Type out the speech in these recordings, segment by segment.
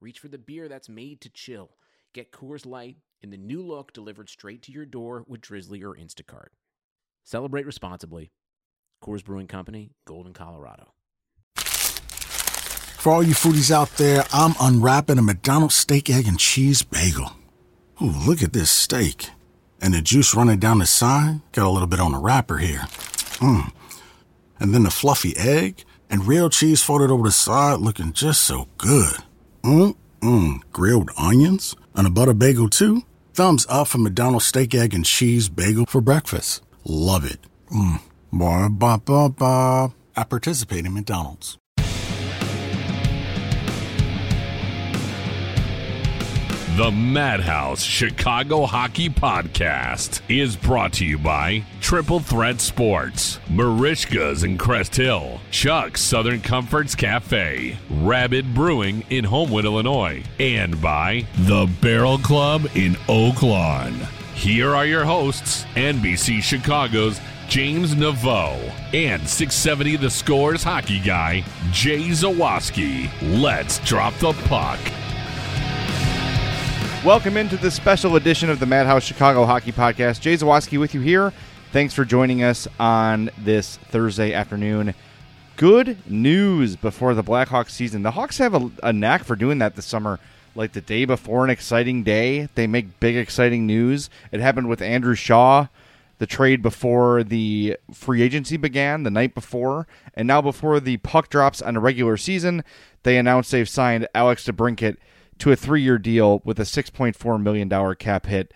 reach for the beer that's made to chill. Get Coors Light in the new look delivered straight to your door with Drizly or Instacart. Celebrate responsibly. Coors Brewing Company, Golden, Colorado. For all you foodies out there, I'm unwrapping a McDonald's steak, egg, and cheese bagel. Ooh, look at this steak. And the juice running down the side. Got a little bit on the wrapper here. Mmm. And then the fluffy egg and real cheese folded over the side looking just so good. Mmm. Grilled onions and a butter bagel too. Thumbs up for McDonald's steak, egg, and cheese bagel for breakfast. Love it. Mmm. Ba ba ba ba. I participate in McDonald's. The Madhouse Chicago Hockey Podcast is brought to you by Triple Threat Sports, Merichka's in Crest Hill, Chuck's Southern Comforts Cafe, Rabid Brewing in Homewood, Illinois, and by The Barrel Club in Oak Lawn. Here are your hosts, NBC Chicago's James Neveau and 670 The Scores hockey guy, Jay Zawaski. Let's drop the puck. Welcome into this special edition of the Madhouse Chicago Hockey Podcast. Jay Zawaski with you here. Thanks for joining us on this Thursday afternoon. Good news before the Blackhawks season. The Hawks have a, a knack for doing that this summer. Like the day before an exciting day, they make big, exciting news. It happened with Andrew Shaw, the trade before the free agency began, the night before. And now, before the puck drops on a regular season, they announced they've signed Alex DeBrincat to a three year deal with a $6.4 million cap hit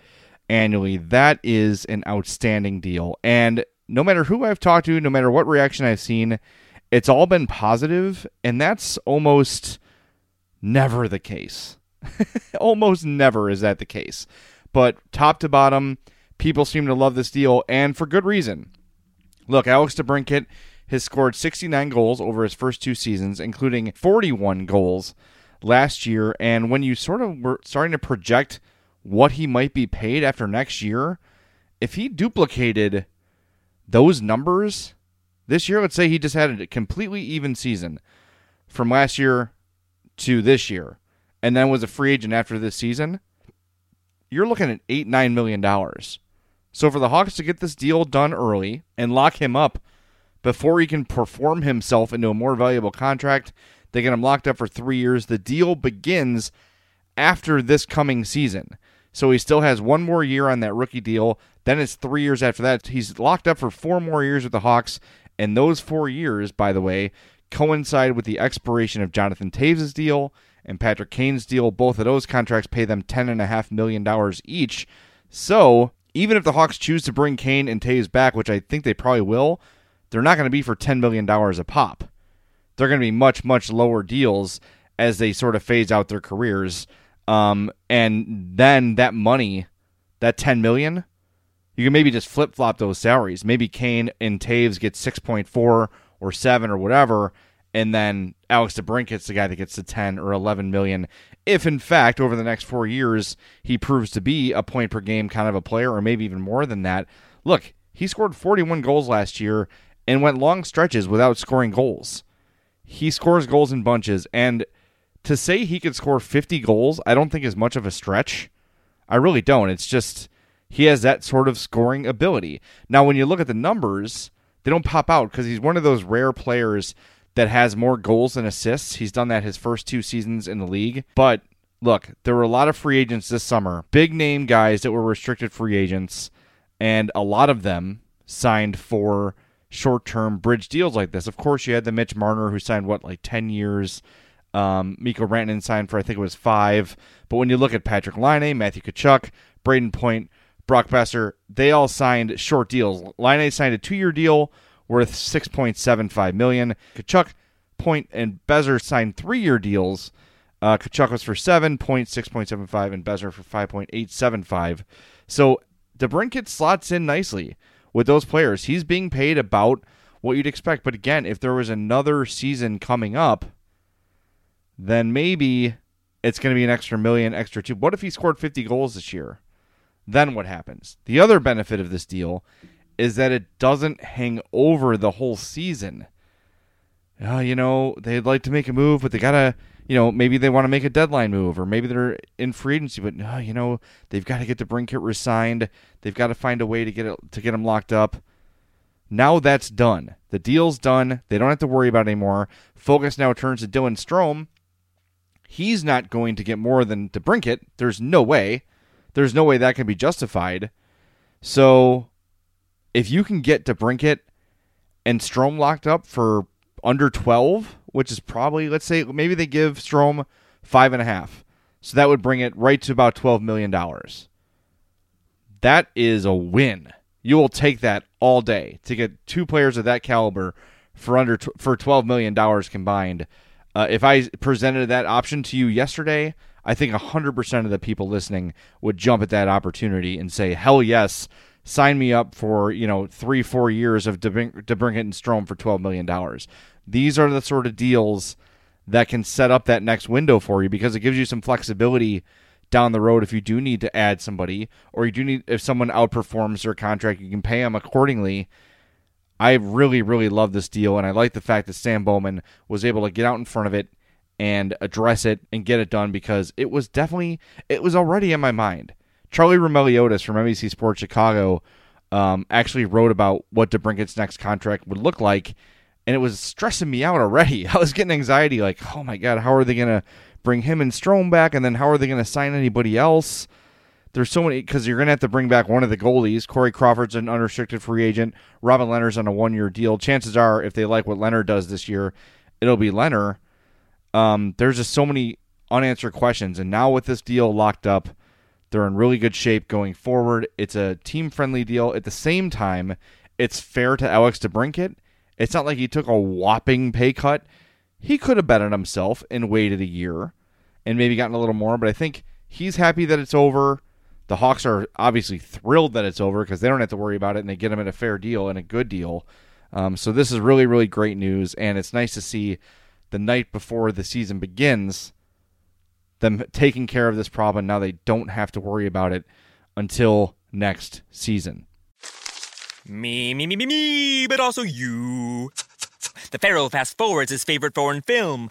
annually. That is an outstanding deal. And no matter who I've talked to, no matter what reaction I've seen, it's all been positive, and that's almost never the case. almost never is that the case. But top to bottom, people seem to love this deal, and for good reason. Look, Alex DeBrincat has scored 69 goals over his first two seasons, including 41 goals last year. And when you sort of were starting to project what he might be paid after next year, if he duplicated those numbers this year, let's say he just had a completely even season from last year to this year, and then was a free agent after this season, you're looking at eight, nine million dollars. So for the Hawks to get this deal done early and lock him up before he can perform himself into a more valuable contract, they get him locked up for three years. The deal begins after this coming season. So he still has one more year on that rookie deal. Then it's three years after that. He's locked up for four more years with the Hawks. And those four years, by the way, coincide with the expiration of Jonathan Toews' deal and Patrick Kane's deal. Both of those contracts pay them $10.5 million each. So even if the Hawks choose to bring Kane and Toews back, which I think they probably will, they're not going to be for $10 million a pop they're going to be much much lower deals as they sort of phase out their careers. Um, and then that money, that ten million, you can maybe just flip flop those salaries. Maybe Kane and Toews get six point four or seven or whatever, and then Alex DeBrincat's the guy that gets the ten or eleven million. If in fact over the next four years he proves to be a point per game kind of a player, or maybe even more than that. Look, he scored forty one goals last year and went long stretches without scoring goals he scores goals in bunches. And to say he could score 50 goals, I don't think is much of a stretch. I really don't. It's just he has that sort of scoring ability. Now, when you look at the numbers, they don't pop out because he's one of those rare players that has more goals than assists. He's done that his first two seasons in the league. But look, there were a lot of free agents this summer, big name guys that were restricted free agents, and a lot of them signed for short term bridge deals like this. Of course, you had the Mitch Marner who signed what like ten years. Um, Mikko Rantanen signed for I think it was five. But when you look at Patrik Laine, Matthew Tkachuk, Brayden Point, Brock Boeser, they all signed short deals. Laine signed a two-year deal worth 6.75 million. Tkachuk, Point, and Boeser signed three-year deals Uh, Tkachuk was for seven point six point seven five, and Boeser for five point eight seven five. So DeBrincat slots in nicely with those players. He's being paid about what you'd expect. But again, if there was another season coming up, then maybe it's going to be an extra million, extra two. What if he scored 50 goals this year? Then what happens? The other benefit of this deal is that it doesn't hang over the whole season. Uh, you know, they'd like to make a move, but they got to, you know, maybe they want to make a deadline move, or maybe they're in free agency, but uh, you know, they've got to get DeBrincat resigned. They've got to find a way to get it to get him locked up. Now that's done. The deal's done. They don't have to worry about anymore. Focus now turns to Dylan Strome. He's not going to get more than DeBrincat. There's no way. There's no way that can be justified. So if you can get DeBrincat and Strome locked up for under 12, which is probably, let's say, maybe they give Strome five and a half. So that would bring it right to about $12 million. That is a win. You will take that all day to get two players of that caliber for under for $12 million combined. Uh, if I presented that option to you yesterday, I think 100% of the people listening would jump at that opportunity and say, hell yes, sign me up for, you know, three, four years of DeBrincat and Strome for $12 million. These are the sort of deals that can set up that next window for you because it gives you some flexibility down the road if you do need to add somebody or you do need if someone outperforms their contract you can pay them accordingly i really really love this deal and i like the fact that Stan Bowman was able to get out in front of it and address it and get it done because it was definitely it was already in my mind. Charlie Roumeliotis from NBC Sports Chicago um, actually wrote about what DeBrincat's next contract would look like, and it was stressing me out already. I was getting anxiety, like, oh my god, how are they to bring him and Strome back, and then how are they to sign anybody else? There's so many because you're to have to bring back one of the goalies. Corey Crawford's an unrestricted free agent. Robin Lehner's on a one-year deal. Chances are, if they like what Lehner does this year, it'll be Lehner. Um, there's just so many unanswered questions, and now with this deal locked up, they're in really good shape going forward. It's a team friendly deal. At the same time, it's fair to Alex DeBrincat. It's not like he took a whopping pay cut. He could have betted himself and waited a year and maybe gotten a little more, but I think he's happy that it's over. The Hawks are obviously thrilled that it's over because they don't have to worry about it and they get him at a fair deal and a good deal. Um, so this is really, really great news, and it's nice to see the night before the season begins, them taking care of this problem. Now they don't have to worry about it until next season. Me, me, me, me, me, but also you. The Pharaoh fast forwards his favorite foreign film,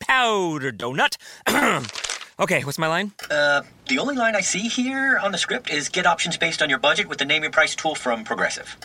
Powder Donut. okay, what's my line? Uh, the only line I see here on the script is get options based on your budget with the name your price tool from Progressive.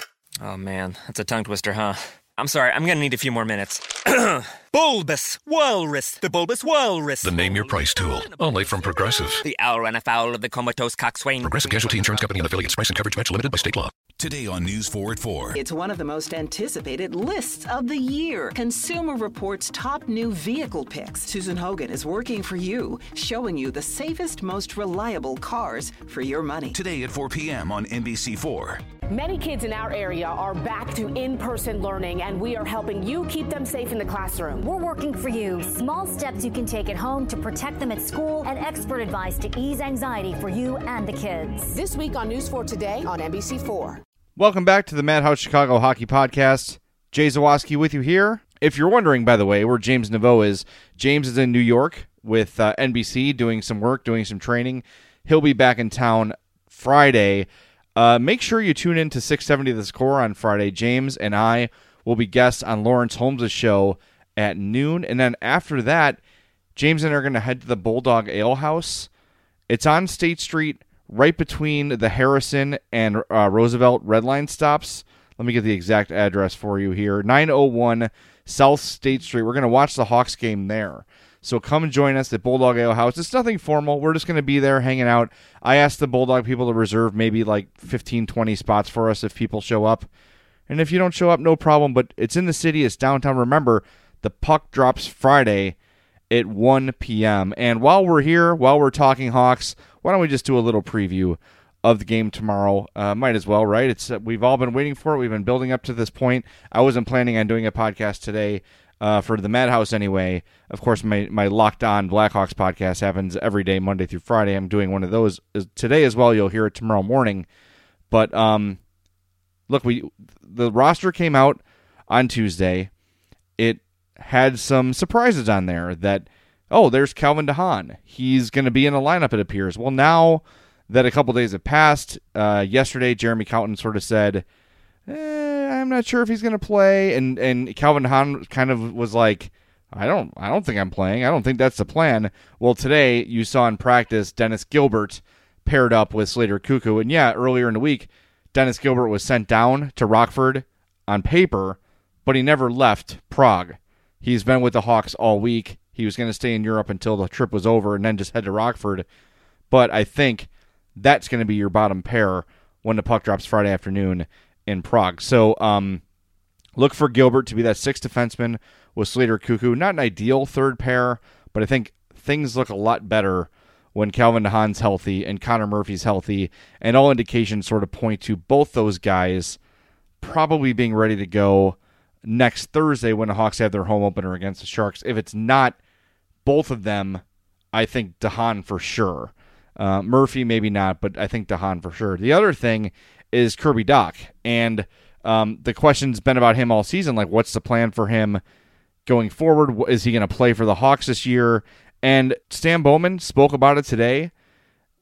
Oh man, that's a tongue twister, huh? I'm sorry, I'm gonna need a few more minutes. bulbous Walrus, the Bulbous Walrus. The name your price tool, only from Progressive. The owl ran afoul of the comatose coxswain. Progressive Casualty Insurance Company and affiliates. Price and coverage match limited by state law. Today on News 4 at 4. It's one of the most anticipated lists of the year. Consumer Reports top new vehicle picks. Susan Hogan is working for you, showing you the safest, most reliable cars for your money. Today at 4 p.m. on NBC4. Many kids in our area are back to in person learning, and we are helping you keep them safe in the classroom. We're working for you. Small steps you can take at home to protect them at school, and expert advice to ease anxiety for you and the kids. This week on News 4 Today on NBC4. Welcome back to the Madhouse Chicago Hockey Podcast. Jay Zawaski with you here. If you're wondering, by the way, where James Neveau is, James is in New York with uh, NBC doing some work, doing some training. He'll be back in town Friday. Uh, make sure you tune in to 670 The Score on Friday. James and I will be guests on Lawrence Holmes' show at noon. And then after that, James and I are going to head to the Bulldog Ale House. It's on State Street, right between the Harrison and uh, Roosevelt Red Line stops. Let me get the exact address for you here 901 South State Street. We're going to watch the Hawks game there. So come and join us at Bulldog Ale House. It's nothing formal. We're just going to be there hanging out. I asked the Bulldog people to reserve maybe like 15, 20 spots for us if people show up. And if you don't show up, no problem. But it's in the city, it's downtown. Remember, the puck drops Friday at 1 p.m. And while we're here, while we're talking Hawks, why don't we just do a little preview of the game tomorrow? Uh, might as well, right? It's uh, we've all been waiting for it. We've been building up to this point. I wasn't planning on doing a podcast today uh, for the Madhouse anyway. Of course, my, my Locked On Blackhawks podcast happens every day, Monday through Friday. I'm doing one of those today as well. You'll hear it tomorrow morning. But um, look, we the roster came out on Tuesday. It had some surprises on there that oh, there's Calvin DeHaan. He's going to be in the lineup, it appears. Well, now that a couple days have passed, uh, yesterday Jeremy Colliton sort of said, eh, I'm not sure if he's going to play, and and Calvin DeHaan kind of was like, I don't, I don't think I'm playing. I don't think that's the plan. Well, today you saw in practice Dennis Gilbert paired up with Slater Koekkoek, and yeah, earlier in the week, Dennis Gilbert was sent down to Rockford on paper, but he never left Prague. He's been with the Hawks all week. He was going to stay in Europe until the trip was over and then just head to Rockford. But I think that's going to be your bottom pair when the puck drops Friday afternoon in Prague. So um, look for Gilbert to be that sixth defenseman with Slater Koekkoek. Not an ideal third pair, but I think things look a lot better when Calvin DeHaan's healthy and Connor Murphy's healthy. And all indications sort of point to both those guys probably being ready to go next Thursday when the Hawks have their home opener against the Sharks. If it's not both of them, I think DeHaan for sure. Uh, Murphy maybe not, but I think DeHaan for sure. The other thing is Kirby Dach, and um, the question's been about him all season. Like, what's the plan for him going forward? Is he going to play for the Hawks this year? And Stan Bowman spoke about it today,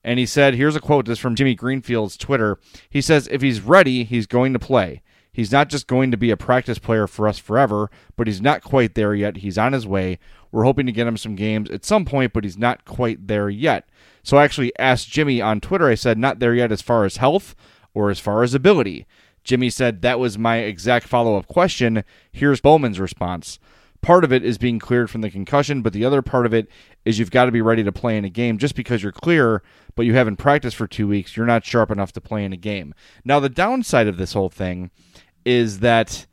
and he said, "Here's a quote. This from Jimmy Greenfield's Twitter. He says, if he's ready, he's going to play." He's not just going to be a practice player for us forever, but he's not quite there yet. He's on his way. We're hoping to get him some games at some point, but he's not quite there yet. So I actually asked Jimmy on Twitter, I said, not there yet as far as health or as far as ability. Jimmy said, that was my exact follow up question. Here's Bowman's response. Part of it is being cleared from the concussion, but the other part of it is you've got to be ready to play in a game. Just because you're clear, but you haven't practiced for two weeks, you're not sharp enough to play in a game. Now, the downside of this whole thing is that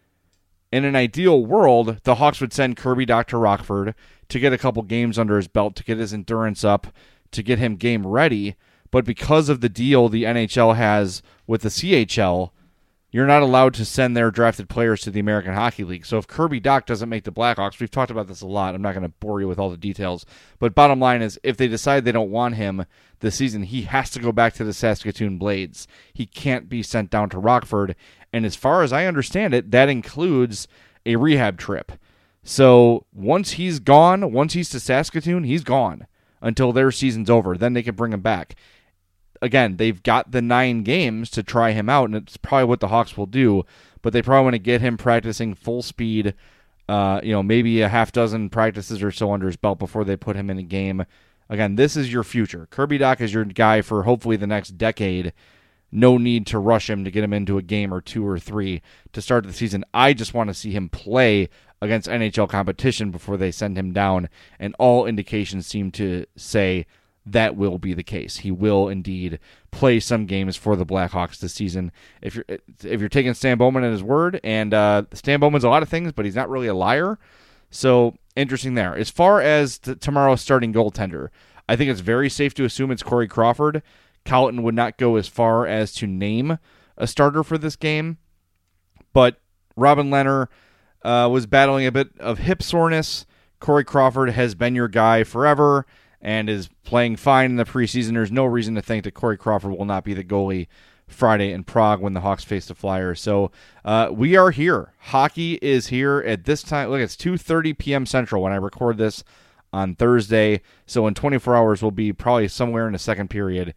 in an ideal world, the Hawks would send Kirby Dr. Rockford to get a couple games under his belt, to get his endurance up, to get him game ready. But because of the deal the NHL has with the CHL, you're not allowed to send their drafted players to the American Hockey League. So if Kirby Dach doesn't make the Blackhawks, we've talked about this a lot. I'm not going to bore you with all the details. But bottom line is, if they decide they don't want him this season, he has to go back to the Saskatoon Blades. He can't be sent down to Rockford. And as far as I understand it, that includes a rehab trip. So once he's gone, once he's to Saskatoon, he's gone until their season's over. Then they can bring him back. Again, they've got the nine games to try him out, and it's probably what the Hawks will do. But they probably want to get him practicing full speed. Uh, you know, maybe a half dozen practices or so under his belt before they put him in a game. Again, this is your future. Kirby Dach is your guy for hopefully the next decade no need to rush him to get him into a game or two or three to start the season. I just want to see him play against NHL competition before they send him down, and all indications seem to say that will be the case. He will indeed play some games for the Blackhawks this season. If you're if you're taking Stan Bowman at his word, and uh, Stan Bowman's a lot of things, but he's not really a liar. So interesting there. As far as the, tomorrow's starting goaltender, I think it's very safe to assume it's Corey Crawford. Colliton would not go as far as to name a starter for this game, but Robin Lehner uh, was battling a bit of hip soreness. Corey Crawford has been your guy forever and is playing fine in the preseason. There's no reason to think that Corey Crawford will not be the goalie Friday in Prague when the Hawks face the Flyers. So uh, we are here. Hockey is here at this time. Look, it's 2:30 p.m. Central when I record this on Thursday. So in 24 hours, we'll be probably somewhere in the second period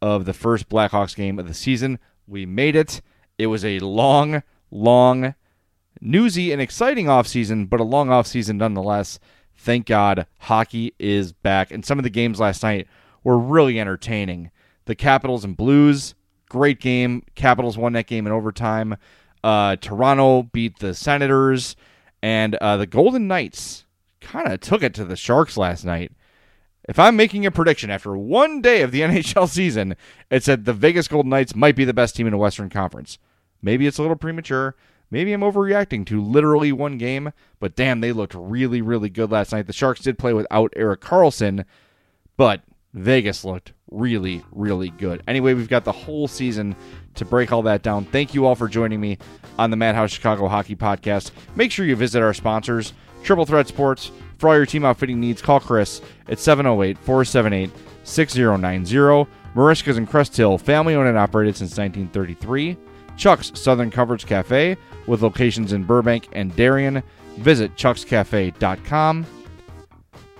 of the first Blackhawks game of the season. We made it. It was a long, long, newsy and exciting offseason, but a long offseason nonetheless. Thank God hockey is back. And some of the games last night were really entertaining. The Capitals and Blues, great game. Capitals won that game in overtime. Uh, Toronto beat the Senators, and uh, the Golden Knights kind of took it to the Sharks last night. If I'm making a prediction after one day of the NHL season, it said the Vegas Golden Knights might be the best team in the Western Conference. Maybe it's a little premature. Maybe I'm overreacting to literally one game, but damn, they looked really, really good last night. The Sharks did play without Erik Karlsson, but Vegas looked really, really good. Anyway, we've got the whole season to break all that down. Thank you all for joining me on the Madhouse Chicago Hockey Podcast. Make sure you visit our sponsors Triple Threat Sports. For all your team outfitting needs, call Chris at 708 478 6090. Merichka's in Crest Hill, family owned and operated since 1933. Chuck's Southern Comforts Cafe with locations in Burbank and Darien. Visit chuckscafe.com.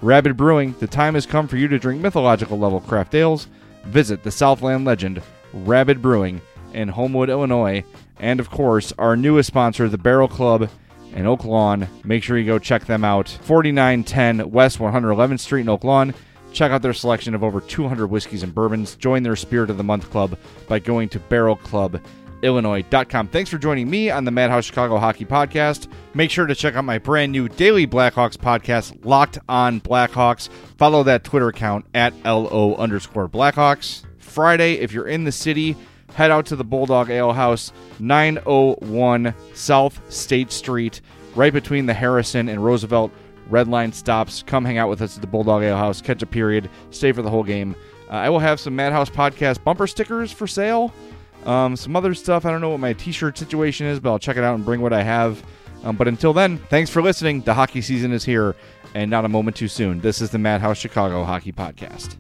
Rabid Brewing, the time has come for you to drink mythological level craft ales. Visit the Southland legend, Rabid Brewing, in Homewood, Illinois. And of course, our newest sponsor, the Barrel Club in Oak Lawn. Make sure you go check them out. 4910 West 111th Street in Oak Lawn. Check out their selection of over 200 whiskeys and bourbons. Join their Spirit of the Month Club by going to barrelclubillinois.com. Thanks for joining me on the Madhouse Chicago Hockey Podcast. Make sure to check out my brand new daily Blackhawks podcast, Locked on Blackhawks. Follow that Twitter account at LO underscore Blackhawks. Friday, if you're in the city, head out to the Bulldog Ale House, 901 South State Street, right between the Harrison and Roosevelt Red Line stops. Come hang out with us at the Bulldog Ale House, catch a period, stay for the whole game. Uh, I will have some Madhouse Podcast bumper stickers for sale. Um, some other stuff. I don't know what my t shirt situation is, but I'll check it out and bring what I have. Um, but until then, thanks for listening. The hockey season is here and not a moment too soon. This is the Madhouse Chicago Hockey Podcast.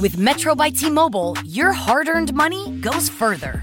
With Metro by T Mobile, your hard earned money goes further.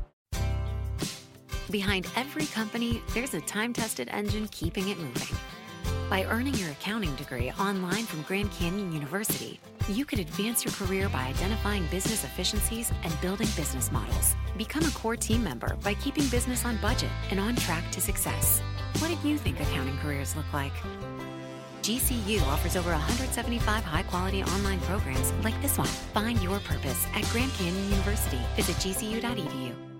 Behind every company, there's a time tested engine keeping it moving. By earning your accounting degree online from Grand Canyon University, you could advance your career by identifying business efficiencies and building business models. Become a core team member by keeping business on budget and on track to success. What did you think accounting careers look like? GCU offers over 175 high quality online programs like this one. Find your purpose at Grand Canyon University. Visit gcu.edu.